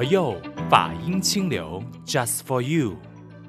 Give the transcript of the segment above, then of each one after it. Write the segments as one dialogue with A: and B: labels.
A: 佛佑法音清流，Just for you。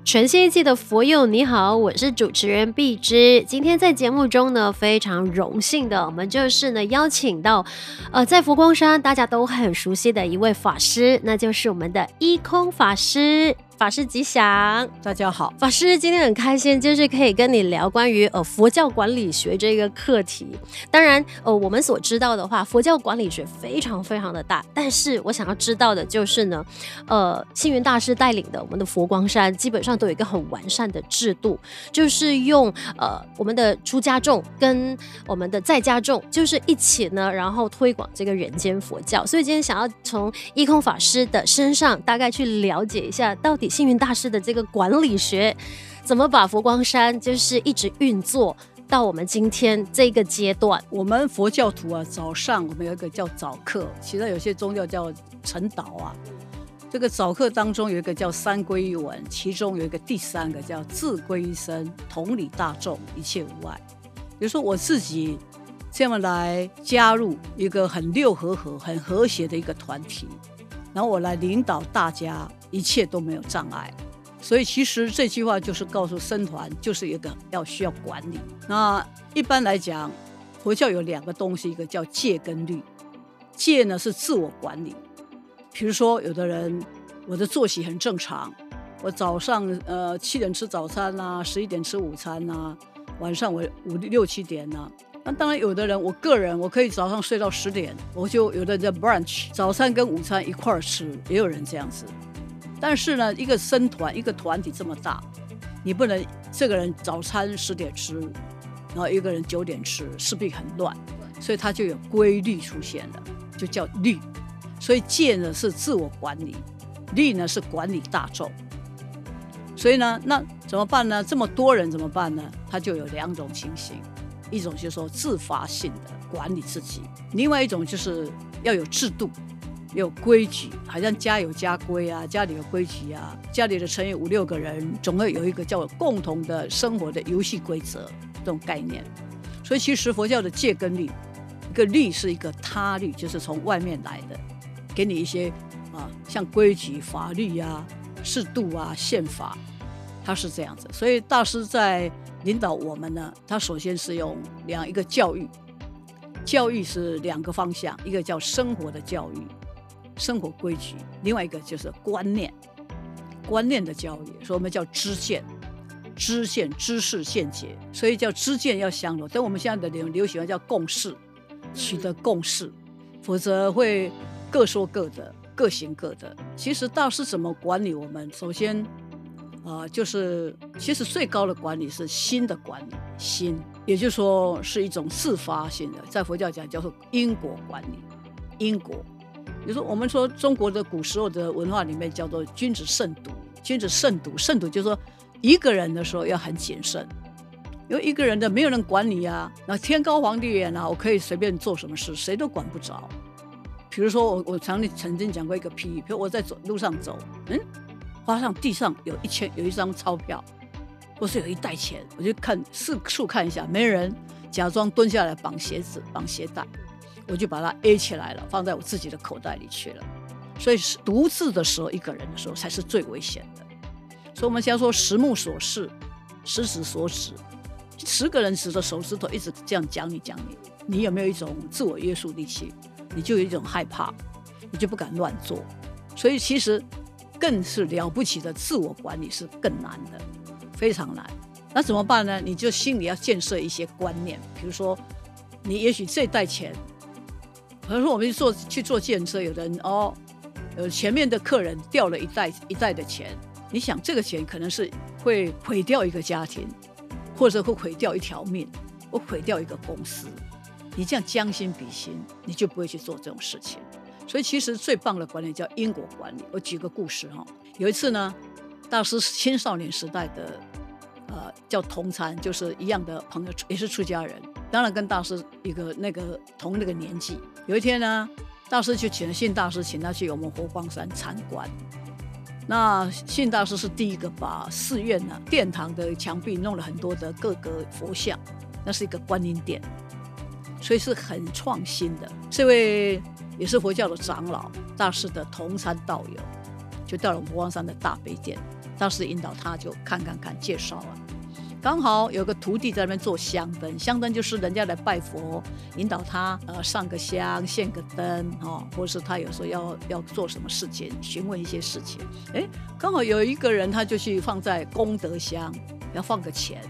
B: 全新一季的佛佑你好，我是主持人碧芝。今天在节目中呢，非常荣幸的，我们就是呢邀请到，呃，在佛光山大家都很熟悉的一位法师，那就是我们的一空法师。法师吉祥，
C: 大家好。
B: 法师今天很开心，就是可以跟你聊关于呃佛教管理学这个课题。当然，呃，我们所知道的话，佛教管理学非常非常的大。但是我想要知道的就是呢，呃，星云大师带领的我们的佛光山，基本上都有一个很完善的制度，就是用呃我们的出家众跟我们的在家众，就是一起呢，然后推广这个人间佛教。所以今天想要从一空法师的身上，大概去了解一下到底。星云大师的这个管理学，怎么把佛光山就是一直运作到我们今天这个阶段？
C: 我们佛教徒啊，早上我们有一个叫早课，其他有些宗教叫晨祷啊。这个早课当中有一个叫三归一文，其中有一个第三个叫自归依僧，同理大众，一切无碍。比如说我自己这么来加入一个很六和合、很和谐的一个团体，然后我来领导大家。一切都没有障碍，所以其实这句话就是告诉僧团，就是一个要需要管理。那一般来讲，佛教有两个东西，一个叫戒跟律。戒呢是自我管理，比如说有的人，我的作息很正常，我早上呃七点吃早餐呐，十一点吃午餐呐，晚上我五六七点呐。那当然有的人，我个人我可以早上睡到十点，我就有的人 brunch 早餐跟午餐一块儿吃，也有人这样子。但是呢，一个僧团一个团体这么大，你不能这个人早餐十点吃，然后一个人九点吃，势必很乱，所以它就有规律出现了，就叫律。所以戒呢是自我管理，律呢是管理大众。所以呢，那怎么办呢？这么多人怎么办呢？它就有两种情形，一种就是说自发性的管理自己，另外一种就是要有制度。有规矩，好像家有家规啊，家里有规矩啊，家里的成员五六个人，总会有一个叫共同的生活的游戏规则这种概念。所以其实佛教的戒跟律，一个律是一个他律，就是从外面来的，给你一些啊，像规矩、法律啊、制度啊、宪法，它是这样子。所以大师在领导我们呢，他首先是用两一个教育，教育是两个方向，一个叫生活的教育。生活规矩，另外一个就是观念，观念的教育，所以我们叫知见，知见知识见解，所以叫知见要相融。但我们现在的流流行叫共识，取得共识，否则会各说各的，各行各的。其实道是怎么管理我们？首先，啊、就是其实最高的管理是心的管理，心，也就是说是一种自发性的，在佛教讲叫做因果管理，因果。比如说，我们说中国的古时候的文化里面叫做“君子慎独”，君子慎独，慎独就是说一个人的时候要很谨慎，因为一个人的没有人管你啊，那天高皇帝远啊，我可以随便做什么事，谁都管不着。比如说我我常曾经讲过一个譬喻，比如我在走路上走，嗯，发现地上有一千有一张钞票，或是有一袋钱，我就看四处看一下，没人，假装蹲下来绑鞋子绑鞋带。我就把它 A 起来了，放在我自己的口袋里去了。所以是独自的时候，一个人的时候才是最危险的。所以我们先说十目所视，十指所指，十个人指着手指头一直这样讲你讲你，你有没有一种自我约束力气？你就有一种害怕，你就不敢乱做。所以其实更是了不起的自我管理是更难的，非常难。那怎么办呢？你就心里要建设一些观念，比如说你也许这袋钱。比如说，我们去坐去坐计程车，有人哦，呃，前面的客人掉了一袋一袋的钱，你想这个钱可能是会毁掉一个家庭，或者会毁掉一条命，或毁掉一个公司。你这样将心比心，你就不会去做这种事情。所以，其实最棒的管理叫因果管理。我举个故事哈，有一次呢，大师青少年时代的呃叫同参，就是一样的朋友，也是出家人。当然跟大师一个那个同那个年纪。有一天呢，大师就请了信大师，请他去我们佛光山参观。那信大师是第一个把寺院呢殿堂的墙壁弄了很多的各个佛像，那是一个观音殿。所以是很创新的。这位也是佛教的长老大师的同参道友，就到了佛光山的大悲殿，大师引导他就看看看介绍啊。刚好有个徒弟在那边做香灯，香灯就是人家来拜佛，引导他呃上个香、献个灯哦，或是他有时候要要做什么事情，询问一些事情。哎，刚好有一个人他就去放在功德箱，要放个钱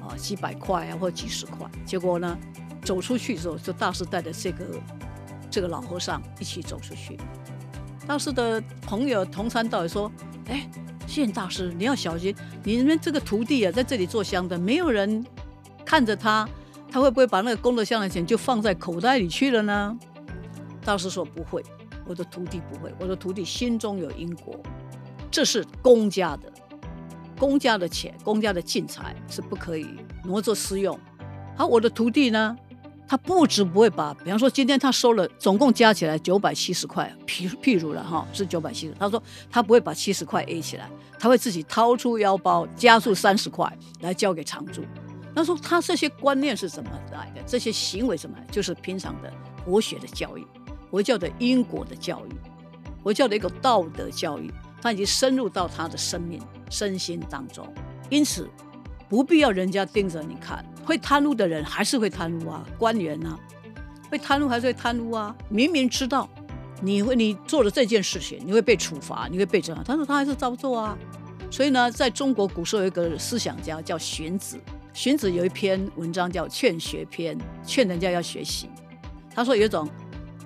C: 啊、几百块啊或几十块。结果呢，走出去的时候，就大师带着这个这个老和尚一起走出去。大师的朋友同参道友说：“哎。”谢大师，你要小心，你们这个徒弟啊，在这里做香的，没有人看着他，他会不会把那个功德箱的钱就放在口袋里去了呢？大师说不会，我的徒弟不会，我的徒弟心中有因果，这是公家的，公家的钱，公家的进财是不可以挪作私用。好，我的徒弟呢？他不止不会把，比方说今天他收了，总共加起来九百七十块，譬譬如了哈，是九百七十。他说他不会把七十块 A 起来，他会自己掏出腰包，加出三十块来交给常住。他说他这些观念是怎么来的？这些行为怎么？就是平常的佛学的教育，佛教的因果的教育，佛教的一个道德教育，他已经深入到他的生命身心当中，因此不必要人家盯着你看。会贪污的人还是会贪污啊，官员啊，会贪污还是会贪污啊。明明知道你会你做了这件事情，你会被处罚，你会被这样，但是他还是照做啊。所以呢，在中国古时候有一个思想家叫荀子，荀子有一篇文章叫《劝学篇》，劝人家要学习。他说有一种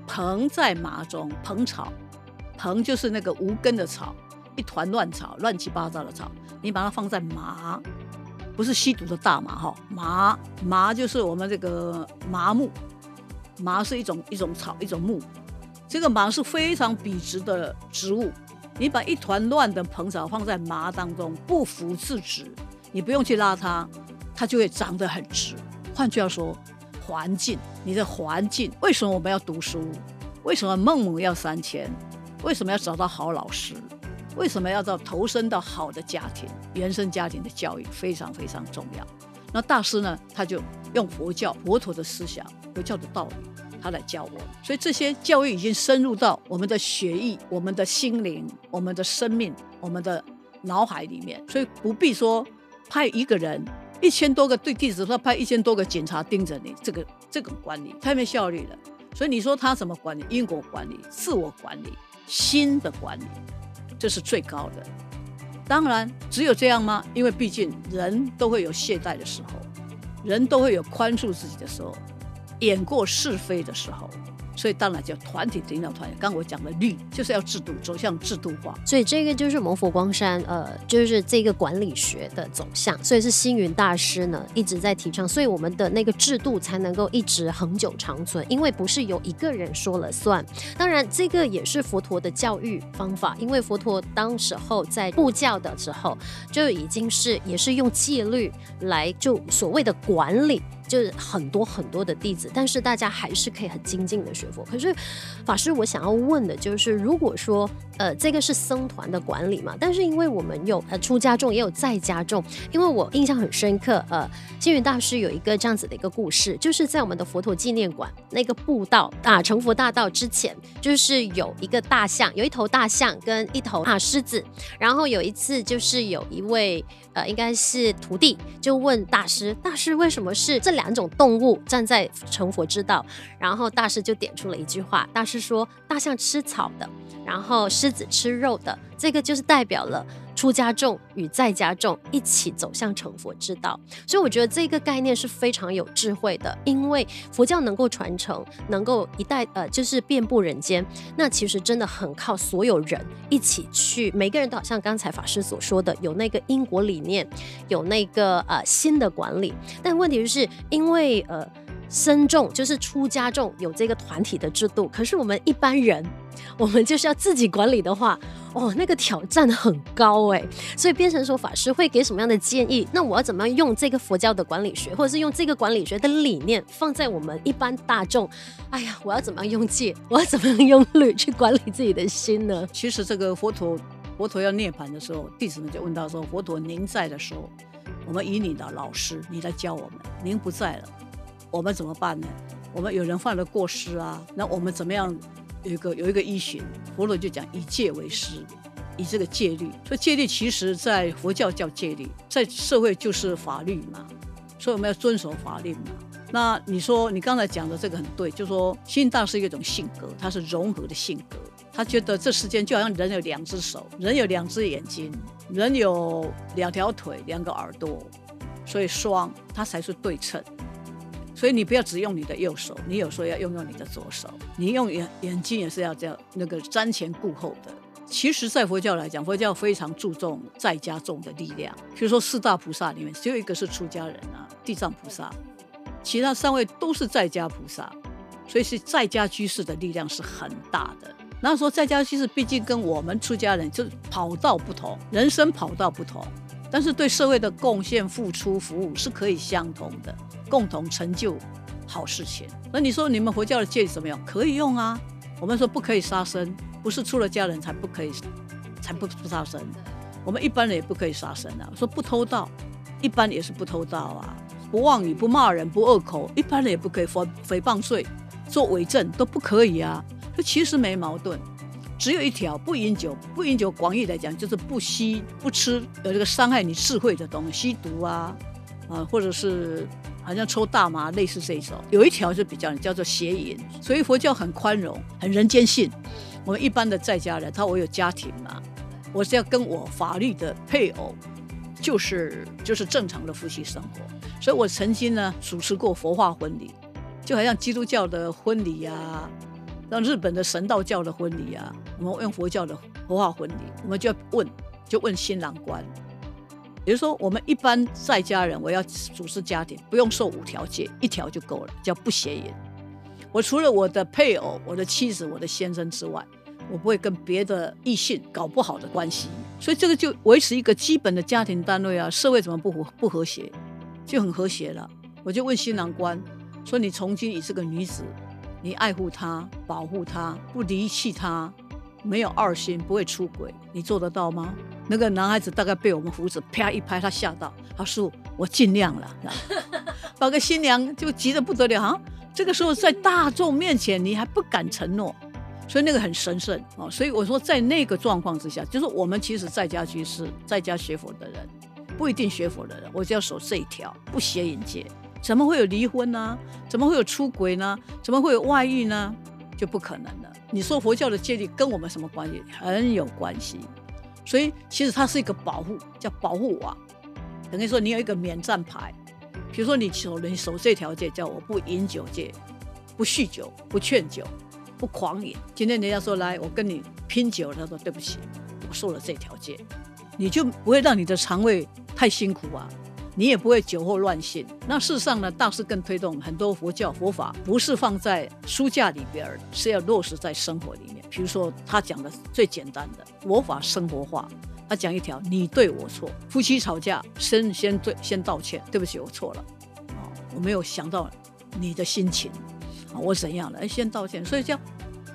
C: 蓬在麻中，蓬草，蓬就是那个无根的草，一团乱草，乱七八糟的草，你把它放在麻。不是吸毒的大麻哈，麻麻就是我们这个麻木，麻是一种一种草一种木，这个麻是非常笔直的植物。你把一团乱的蓬草放在麻当中，不服自直，你不用去拉它，它就会长得很直。换句话说，环境，你的环境，为什么我们要读书？为什么孟母要三迁？为什么要找到好老师？为什么要到投身到好的家庭？原生家庭的教育非常非常重要。那大师呢？他就用佛教佛陀的思想、佛教的道理，他来教我。所以这些教育已经深入到我们的血液、我们的心灵、我们的生命、我们的脑海里面。所以不必说派一个人一千多个对弟子，说派一千多个警察盯着你，这个这个管理太没效率了。所以你说他怎么管理？因果管理、自我管理、心的管理。这是最高的，当然只有这样吗？因为毕竟人都会有懈怠的时候，人都会有宽恕自己的时候，演过是非的时候。所以当然叫团体领导团。刚我讲的律就是要制度走向制度化。
B: 所以这个就是蒙佛光山呃，就是这个管理学的走向。所以是星云大师呢一直在提倡，所以我们的那个制度才能够一直恒久长存。因为不是由一个人说了算。当然这个也是佛陀的教育方法，因为佛陀当时候在布教的时候就已经是也是用戒律来就所谓的管理。就是很多很多的弟子，但是大家还是可以很精进的学佛。可是法师，我想要问的就是，如果说呃这个是僧团的管理嘛，但是因为我们有呃出家众也有在家众，因为我印象很深刻，呃星云大师有一个这样子的一个故事，就是在我们的佛陀纪念馆那个步道啊成佛大道之前，就是有一个大象，有一头大象跟一头啊狮子，然后有一次就是有一位呃应该是徒弟就问大师，大师为什么是这两？种动物站在成佛之道，然后大师就点出了一句话。大师说：“大象吃草的，然后狮子吃肉的，这个就是代表了。”出家众与在家众一起走向成佛之道，所以我觉得这个概念是非常有智慧的。因为佛教能够传承，能够一代呃，就是遍布人间，那其实真的很靠所有人一起去，每个人都好像刚才法师所说的，有那个因果理念，有那个呃新的管理。但问题就是因为呃。僧众就是出家众有这个团体的制度，可是我们一般人，我们就是要自己管理的话，哦，那个挑战很高哎，所以变成说法师会给什么样的建议？那我要怎么样用这个佛教的管理学，或者是用这个管理学的理念放在我们一般大众？哎呀，我要怎么样用戒？我要怎么样用律去管理自己的心呢？
C: 其实这个佛陀，佛陀要涅槃的时候，弟子们就问他说：“佛陀您在的时候，我们以你的老师，你来教我们；您不在了。”我们怎么办呢？我们有人犯了过失啊，那我们怎么样有一个有一个依循？佛陀就讲以戒为师，以这个戒律。所以戒律其实在佛教叫戒律，在社会就是法律嘛。所以我们要遵守法律嘛。那你说你刚才讲的这个很对，就说心大是一种性格，他是融合的性格。他觉得这世间就好像人有两只手，人有两只眼睛，人有两条腿，两个耳朵，所以双，它才是对称。所以你不要只用你的右手，你有时候要用用你的左手。你用眼眼睛也是要这样那个瞻前顾后的。其实，在佛教来讲，佛教非常注重在家众的力量。比如说四大菩萨里面，只有一个是出家人啊，地藏菩萨，其他三位都是在家菩萨，所以是在家居士的力量是很大的。那说在家居士毕竟跟我们出家人就是跑道不同，人生跑道不同，但是对社会的贡献、付出、服务是可以相同的。共同成就好事情。那你说你们佛教的戒律怎么样？可以用啊。我们说不可以杀生，不是出了家人才不可以，才不不杀生。我们一般人也不可以杀生啊。说不偷盗，一般也是不偷盗啊。不妄语，不骂人，不恶口，一般人也不可以。诽诽谤罪，做伪证都不可以啊。这其实没矛盾，只有一条不饮酒。不饮酒，广义来讲就是不吸、不吃有这个伤害你智慧的东西，吸毒啊啊，或者是。好像抽大麻类似这一种，有一条是比较叫做邪淫，所以佛教很宽容，很人间性。我们一般的在家人，他我有家庭嘛，我是要跟我法律的配偶，就是就是正常的夫妻生活。所以我曾经呢主持过佛化婚礼，就好像基督教的婚礼呀、啊，像日本的神道教的婚礼啊，我们用佛教的佛化婚礼，我们就要问，就问新郎官。比如说，我们一般在家人，我要主持家庭，不用受五条戒，一条就够了，叫不邪淫。我除了我的配偶、我的妻子、我的先生之外，我不会跟别的异性搞不好的关系。所以这个就维持一个基本的家庭单位啊，社会怎么不和不和谐，就很和谐了。我就问新郎官说：“你从今以这个女子，你爱护她、保护她，不离弃她，没有二心，不会出轨，你做得到吗？”那个男孩子大概被我们胡子啪一拍，他吓到，他说：“我尽量了。”把个新娘就急得不得了啊！这个时候在大众面前，你还不敢承诺，所以那个很神圣哦。所以我说，在那个状况之下，就是我们其实在家居士、在家学佛的人，不一定学佛的人，我就要守这一条，不邪淫戒，怎么会有离婚呢？怎么会有出轨呢？怎么会有外遇呢？就不可能了。你说佛教的戒律跟我们什么关系？很有关系。所以其实它是一个保护，叫保护网。等于说你有一个免战牌，比如说你守你守这条戒，叫我不饮酒戒，不酗酒，不劝酒，不狂饮。今天人家说来我跟你拼酒，他说对不起，我受了这条戒，你就不会让你的肠胃太辛苦啊。你也不会酒后乱性。那事实上呢，大师更推动很多佛教佛法，不是放在书架里边儿，是要落实在生活里面。比如说他讲的最简单的佛法生活化，他讲一条：你对我错，夫妻吵架先先对先道歉，对不起，我错了，啊，我没有想到你的心情，啊，我怎样了？先道歉。所以叫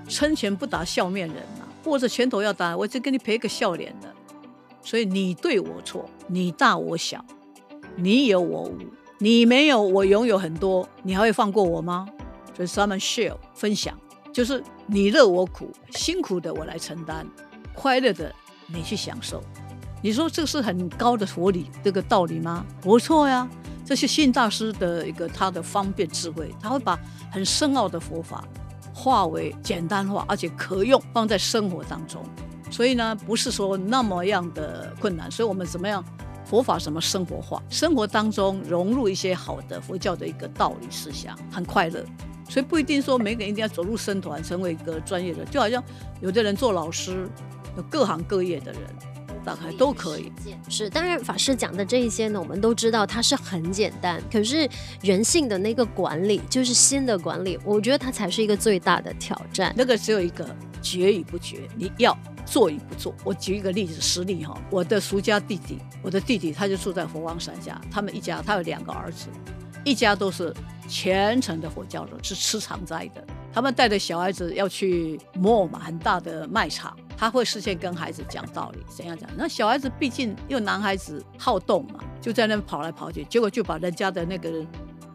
C: 撑拳不打笑面人呐，握着拳头要打，我就给你赔个笑脸的。所以你对我错，你大我小。你有我无，你没有我拥有很多，你还会放过我吗？所以他们 share 分享，就是你乐我苦，辛苦的我来承担，快乐的你去享受。你说这是很高的佛理，这个道理吗？不错呀，这是信大师的一个他的方便智慧，他会把很深奥的佛法化为简单化，而且可用放在生活当中。所以呢，不是说那么样的困难。所以我们怎么样？佛法什么生活化？生活当中融入一些好的佛教的一个道理思想，很快乐。所以不一定说每个人一定要走入僧团，成为一个专业的。就好像有的人做老师，有各行各业的人，大概都可以。
B: 是，当然法师讲的这一些呢，我们都知道它是很简单。可是人性的那个管理，就是心的管理，我觉得它才是一个最大的挑战。
C: 那个只有一个决与不决，你要。做与不做，我举一个例子，实例哈。我的俗家弟弟，我的弟弟他就住在佛光山下，他们一家他有两个儿子，一家都是虔诚的佛教徒，是吃长斋的。他们带着小孩子要去庙嘛，很大的卖场，他会事先跟孩子讲道理，怎样讲？那小孩子毕竟又男孩子好动嘛，就在那跑来跑去，结果就把人家的那个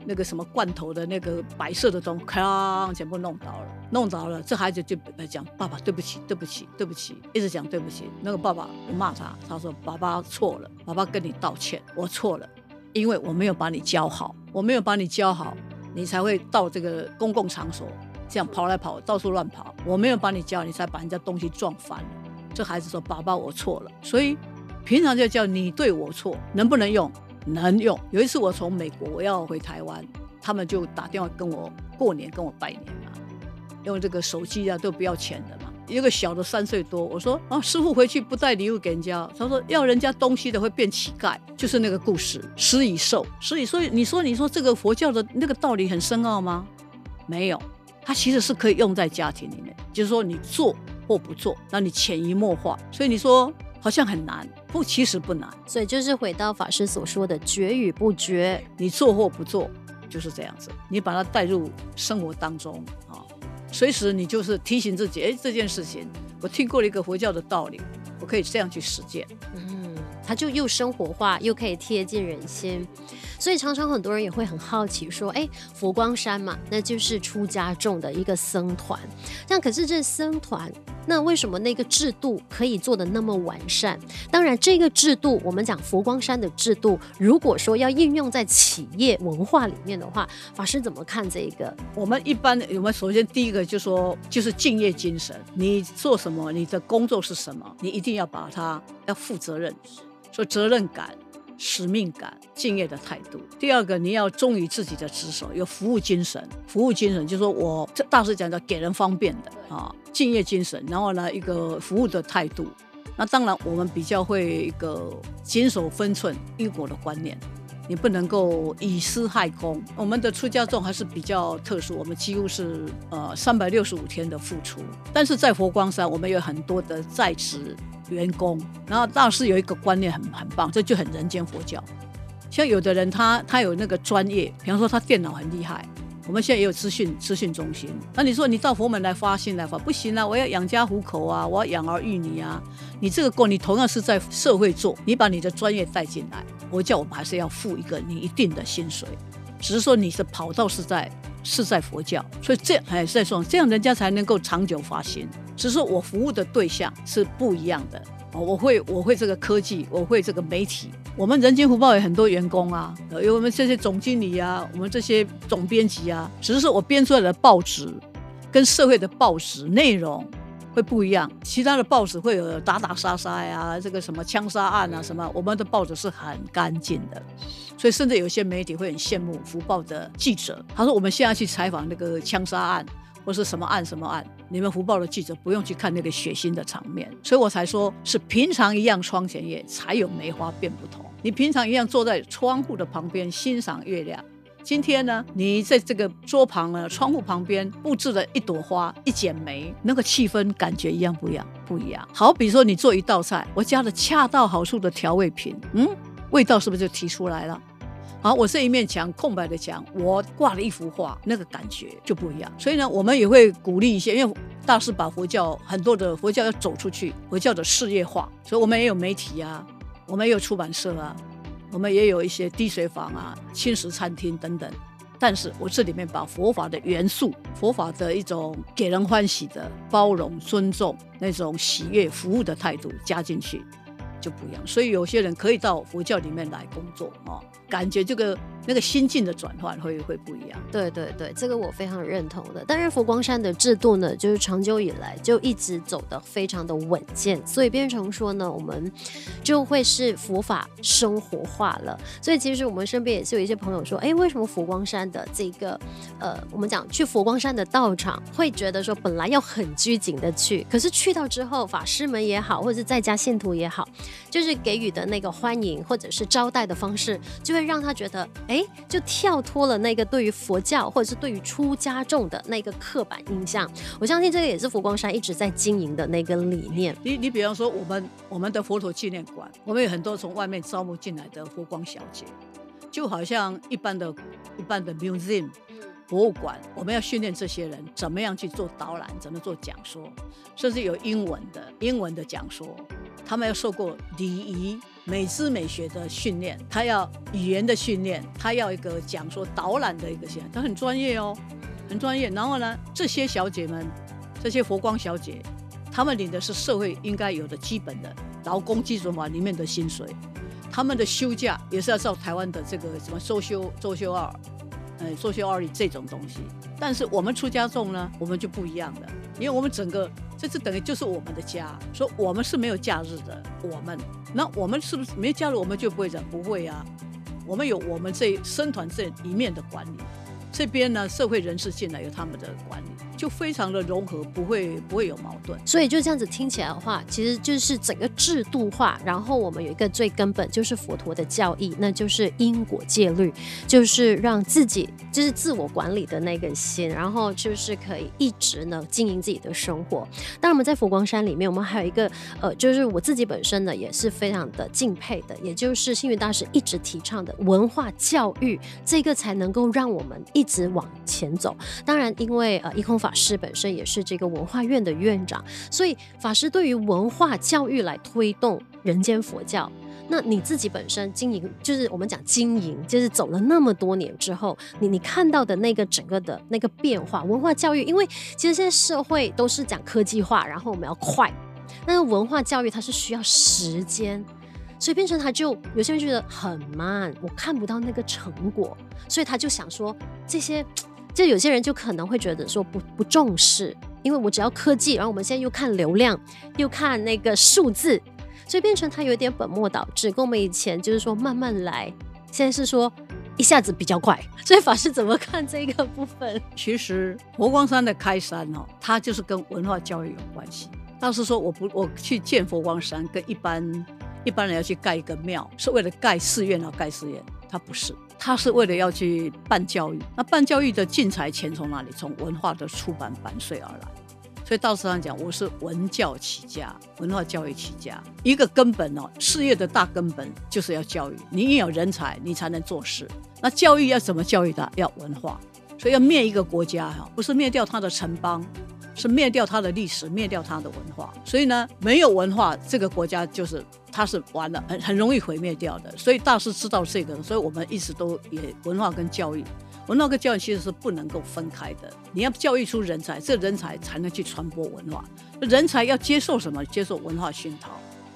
C: 那个什么罐头的那个白色的东西，哐，全部弄倒了，弄倒了。这孩子就讲：“爸爸，对不起，对不起，对不起。”一直讲对不起。那个爸爸就骂他，他说：“爸爸错了，爸爸跟你道歉，我错了，因为我没有把你教好，我没有把你教好，你才会到这个公共场所这样跑来跑，到处乱跑。我没有把你教，你才把人家东西撞翻。”这孩子说：“爸爸，我错了。”所以平常就叫你对我错，能不能用？能用。有一次我从美国我要回台湾，他们就打电话跟我过年跟我拜年嘛，用这个手机啊都不要钱的嘛。一个小的三岁多，我说啊，师傅回去不带礼物给人家，他说要人家东西的会变乞丐，就是那个故事，施与受。所以所以你说你说这个佛教的那个道理很深奥吗？没有，它其实是可以用在家庭里面，就是说你做或不做，让你潜移默化。所以你说。好像很难，不，其实不难。
B: 所以就是回到法师所说的觉与不觉，
C: 你做或不做就是这样子。你把它带入生活当中啊，随时你就是提醒自己，哎，这件事情我听过了一个佛教的道理，我可以这样去实践。
B: 嗯，它就又生活化，又可以贴近人心。所以常常很多人也会很好奇，说：“哎，佛光山嘛，那就是出家众的一个僧团。那可是这僧团，那为什么那个制度可以做得那么完善？当然，这个制度，我们讲佛光山的制度，如果说要应用在企业文化里面的话，法师怎么看这个？
C: 我们一般，我们首先第一个就说，就是敬业精神。你做什么，你的工作是什么，你一定要把它要负责任，说责任感。”使命感、敬业的态度。第二个，你要忠于自己的职守，有服务精神。服务精神就是说我这大师讲的，给人方便的啊，敬业精神。然后呢，一个服务的态度。那当然，我们比较会一个谨守分寸、因果的观念。你不能够以私害公。我们的出家众还是比较特殊，我们几乎是呃三百六十五天的付出。但是在佛光山，我们有很多的在职。员工，然后大师有一个观念很很棒，这就很人间佛教。像有的人他他有那个专业，比方说他电脑很厉害，我们现在也有资讯资讯中心。那你说你到佛门来发心来发不行啊，我要养家糊口啊，我要养儿育女啊。你这个过你同样是在社会做，你把你的专业带进来，佛教我们还是要付一个你一定的薪水，只是说你的跑道是在是在佛教，所以这样还是在说这样人家才能够长久发心。只是说我服务的对象是不一样的，我会我会这个科技，我会这个媒体。我们人间福报有很多员工啊，有我们这些总经理啊，我们这些总编辑啊。只是我编出来的报纸跟社会的报纸内容会不一样，其他的报纸会有打打杀杀呀，这个什么枪杀案啊什么，我们的报纸是很干净的。所以甚至有些媒体会很羡慕福报的记者，他说我们现在去采访那个枪杀案。或是什么案什么案，你们福报的记者不用去看那个血腥的场面，所以我才说是平常一样窗前月，才有梅花变不同。你平常一样坐在窗户的旁边欣赏月亮，今天呢，你在这个桌旁呢，窗户旁边布置了一朵花，一剪梅，那个气氛感觉一样不一样？不一样。好比说你做一道菜，我加了恰到好处的调味品，嗯，味道是不是就提出来了？好，我这一面墙空白的墙，我挂了一幅画，那个感觉就不一样。所以呢，我们也会鼓励一些，因为大师把佛教很多的佛教要走出去，佛教的事业化，所以我们也有媒体啊，我们有出版社啊，我们也有一些滴水坊啊、轻食餐厅等等。但是我这里面把佛法的元素、佛法的一种给人欢喜的包容、尊重那种喜悦、服务的态度加进去。就不一样，所以有些人可以到佛教里面来工作啊，感觉这个那个心境的转换会会不一样。
B: 对对对，这个我非常认同的。但是佛光山的制度呢，就是长久以来就一直走得非常的稳健，所以变成说呢，我们就会是佛法生活化了。所以其实我们身边也是有一些朋友说，哎，为什么佛光山的这个呃，我们讲去佛光山的道场，会觉得说本来要很拘谨的去，可是去到之后，法师们也好，或者是在家信徒也好。就是给予的那个欢迎或者是招待的方式，就会让他觉得，哎，就跳脱了那个对于佛教或者是对于出家众的那个刻板印象。我相信这个也是佛光山一直在经营的那个理念。
C: 你你比方说，我们我们的佛陀纪念馆，我们有很多从外面招募进来的佛光小姐，就好像一般的、一般的 museum 博物馆，我们要训练这些人怎么样去做导览，怎么做讲说，甚至有英文的英文的讲说。他们要受过礼仪、美姿美学的训练，他要语言的训练，他要一个讲说导览的一个训练，他很专业哦，很专业。然后呢，这些小姐们，这些佛光小姐，她们领的是社会应该有的基本的劳工基准法里面的薪水，他们的休假也是要照台湾的这个什么周休周休二。嗯，周休二日这种东西，但是我们出家众呢，我们就不一样的，因为我们整个这次等于就是我们的家，说我们是没有假日的，我们，那我们是不是没假日我们就不会讲？不会啊，我们有我们这生团这一面的管理。这边呢，社会人士进来有他们的管理，就非常的融合，不会不会有矛盾。
B: 所以就这样子听起来的话，其实就是整个制度化。然后我们有一个最根本，就是佛陀的教义，那就是因果戒律，就是让自己就是自我管理的那个心，然后就是可以一直呢经营自己的生活。当然，我们在佛光山里面，我们还有一个呃，就是我自己本身呢也是非常的敬佩的，也就是星云大师一直提倡的文化教育，这个才能够让我们一。一直往前走。当然，因为呃，一空法法师本身也是这个文化院的院长，所以法师对于文化教育来推动人间佛教。那你自己本身经营，就是我们讲经营，就是走了那么多年之后，你你看到的那个整个的那个变化，文化教育，因为其实现在社会都是讲科技化，然后我们要快，但是文化教育它是需要时间。所以变成他就有些人觉得很慢，我看不到那个成果，所以他就想说这些，就有些人就可能会觉得说不不重视，因为我只要科技，然后我们现在又看流量，又看那个数字，所以变成它有点本末倒置，跟我们以前就是说慢慢来，现在是说一下子比较快。所以法师怎么看这个部分？
C: 其实佛光山的开山哦，它就是跟文化教育有关系。当时说我不我去建佛光山，跟一般。一般人要去盖一个庙，是为了盖寺院而，盖寺院，他不是，他是为了要去办教育。那办教育的进财钱从哪里？从文化的出版版税而来。所以道士上讲，我是文教起家，文化教育起家。一个根本哦，事业的大根本就是要教育。你一有人才，你才能做事。那教育要怎么教育他？要文化。所以要灭一个国家哈，不是灭掉他的城邦。是灭掉它的历史，灭掉它的文化，所以呢，没有文化，这个国家就是它是完了，很很容易毁灭掉的。所以大师知道这个，所以我们一直都也文化跟教育，文化跟教育其实是不能够分开的。你要教育出人才，这人才才能去传播文化。人才要接受什么？接受文化熏陶。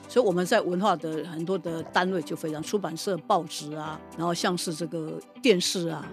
C: 所以我们在文化的很多的单位就非常，出版社、报纸啊，然后像是这个电视啊，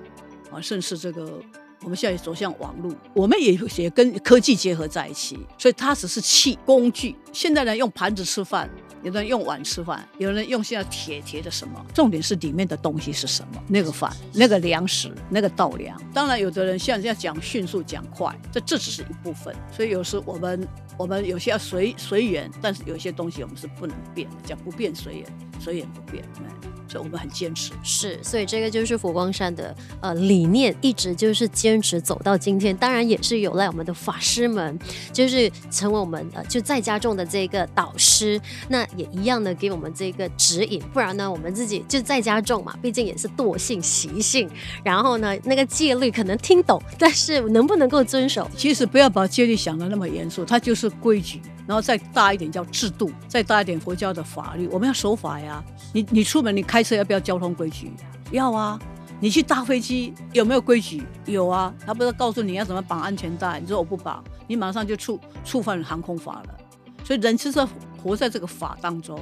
C: 啊，甚至这个。我们现在走向网络，我们也也跟科技结合在一起，所以它只是器工具。现在呢用盘子吃饭，有人用碗吃饭，有人用现在铁铁的什么？重点是里面的东西是什么？那个饭，那个粮食，那个稻粮。当然，有的人像要讲迅速、讲快，这这只是一部分。所以有时我们我们有些要随随缘，但是有些东西我们是不能变的，讲不变随缘，随缘不变。嗯所以我们很坚持，
B: 是，所以这个就是佛光山的呃理念，一直就是坚持走到今天。当然也是有赖我们的法师们，就是成为我们呃就在家众的这个导师，那也一样的给我们这个指引。不然呢，我们自己就在家众嘛，毕竟也是惰性习性。然后呢，那个戒律可能听懂，但是能不能够遵守？
C: 其实不要把戒律想的那么严肃，它就是规矩。然后再大一点叫制度，再大一点国家的法律，我们要守法呀。你你出门你开车要不要交通规矩？要啊。你去搭飞机有没有规矩？有啊。他不是告诉你要怎么绑安全带？你说我不绑，你马上就触触犯航空法了。所以人就是活在这个法当中，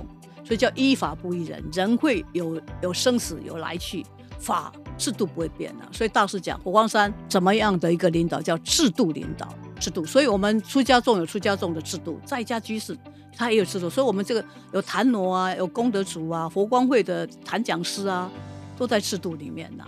C: 所以叫依法不依人。人会有有生死有来去，法制度不会变的。所以大师讲火光山怎么样的一个领导叫制度领导。制度，所以我们出家众有出家众的制度，在家居士他也有制度，所以我们这个有檀罗啊，有功德主啊，佛光会的檀讲师啊，都在制度里面呐、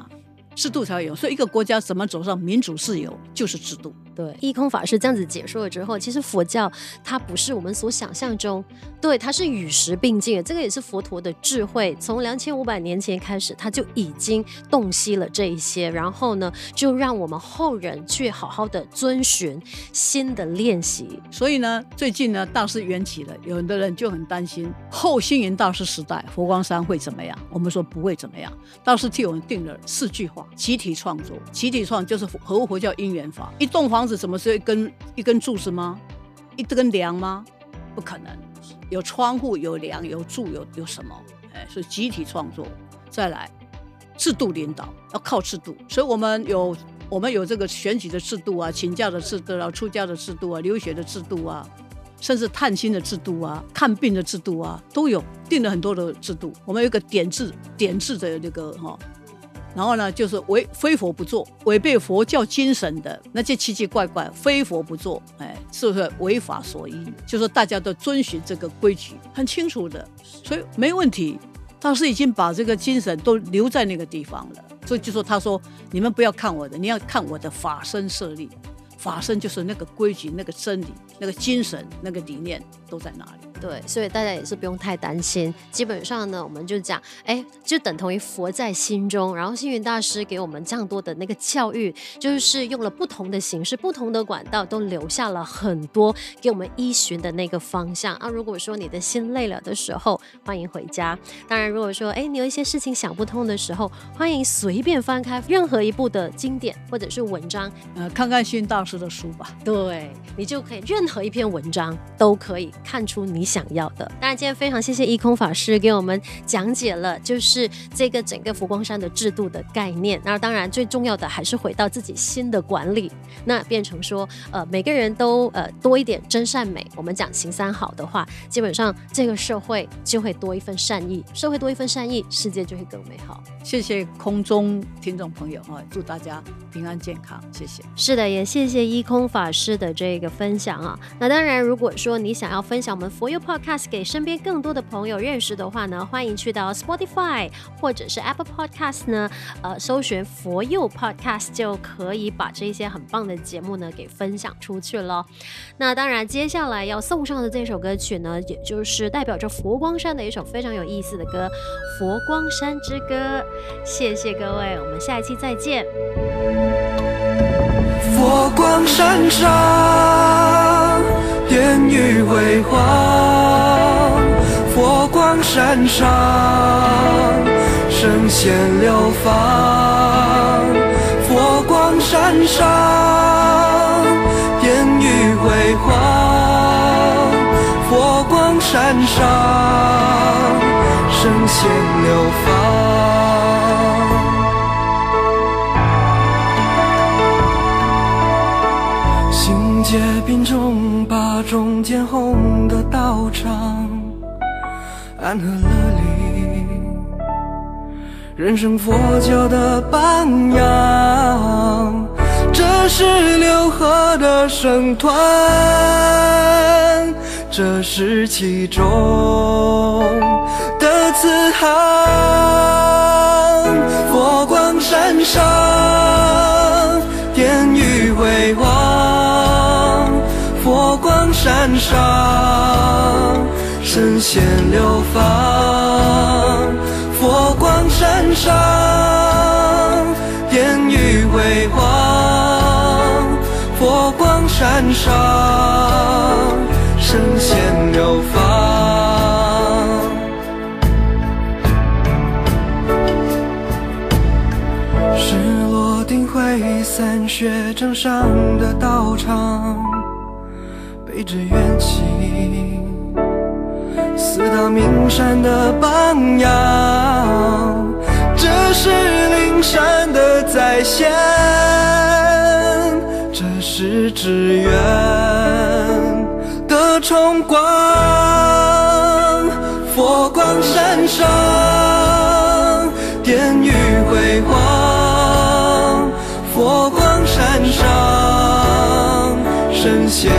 C: 制度才有。所以一个国家怎么走上民主自由，就是制度。
B: 对，一空法师这样子解说了之后，其实佛教它不是我们所想象中，对，它是与时并进的。这个也是佛陀的智慧，从两千五百年前开始，他就已经洞悉了这一些，然后呢，就让我们后人去好好的遵循新的练习。
C: 所以呢，最近呢，大师缘起了，有很多人就很担心后星云大师时代佛光山会怎么样？我们说不会怎么样。大师替我们定了四句话：集体创作，集体创就是合乎佛教因缘法，一栋房子。房子什么是一根一根柱子吗？一根梁吗？不可能。有窗户，有梁，有柱，有有什么？哎，是集体创作。再来，制度领导要靠制度，所以我们有我们有这个选举的制度啊，请假的制度啊，出家的制度啊，留学的制度啊，甚至探亲的制度啊，看病的制度啊，都有定了很多的制度。我们有一个点字点字的那个哈。然后呢，就是违非佛不做，违背佛教精神的那些奇奇怪怪，非佛不做，哎，是不是违法所依？就是大家都遵循这个规矩，很清楚的，所以没问题。他是已经把这个精神都留在那个地方了，所以就说他说，你们不要看我的，你要看我的法身设立，法身就是那个规矩、那个真理、那个精神、那个理念都在那里。
B: 对，所以大家也是不用太担心。基本上呢，我们就讲，哎，就等同于佛在心中。然后星云大师给我们这样多的那个教育，就是用了不同的形式、不同的管道，都留下了很多给我们依循的那个方向啊。如果说你的心累了的时候，欢迎回家。当然，如果说哎，你有一些事情想不通的时候，欢迎随便翻开任何一部的经典或者是文章，
C: 呃，看看星云大师的书吧。
B: 对，你就可以任何一篇文章都可以看出你想要的，当然今天非常谢谢一空法师给我们讲解了，就是这个整个佛光山的制度的概念。那当然最重要的还是回到自己心的管理，那变成说，呃，每个人都呃多一点真善美。我们讲行三好的话，基本上这个社会就会多一份善意，社会多一份善意，世界就会更美好。
C: 谢谢空中听众朋友啊，祝大家平安健康，谢谢。
B: 是的，也谢谢一空法师的这个分享啊。那当然，如果说你想要分享我们佛佑 Podcast。给身边更多的朋友认识的话呢，欢迎去到 Spotify 或者是 Apple Podcast 呢，呃，搜寻佛佑 Podcast 就可以把这些很棒的节目呢给分享出去了。那当然，接下来要送上的这首歌曲呢，也就是代表着佛光山的一首非常有意思的歌《佛光山之歌》。谢谢各位，我们下一期再见。
D: 佛光山上，烟雨辉煌。佛光山上，圣贤流芳。佛光山上，殿宇辉煌。佛光山上，圣贤流芳。把中间红的道场。安和乐利，人生佛教的榜样。这是六合的圣团，这是其中的慈航。佛光山上，殿宇辉煌。山上。神仙流芳，佛光山上，烟雨辉煌。佛光山上，神仙流芳。是落定会散学正上的道场，着缘起。四大名山的榜样，这是灵山的再现，这是智远的崇光。佛光山上，殿宇辉煌。佛光山上，圣贤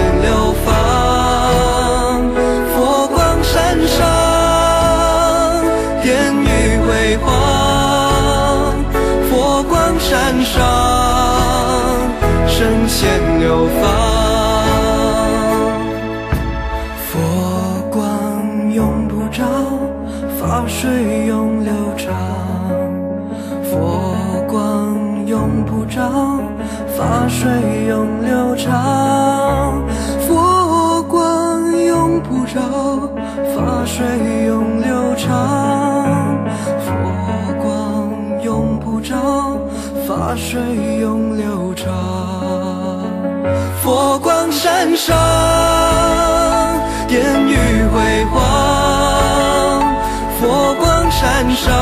D: 水永流长佛光永不照法水永流长。佛光闪闪烟雨辉煌。佛光闪闪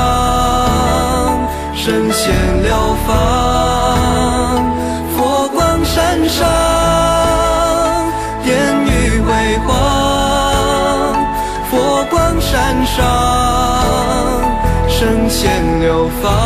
D: 神仙疗法 far.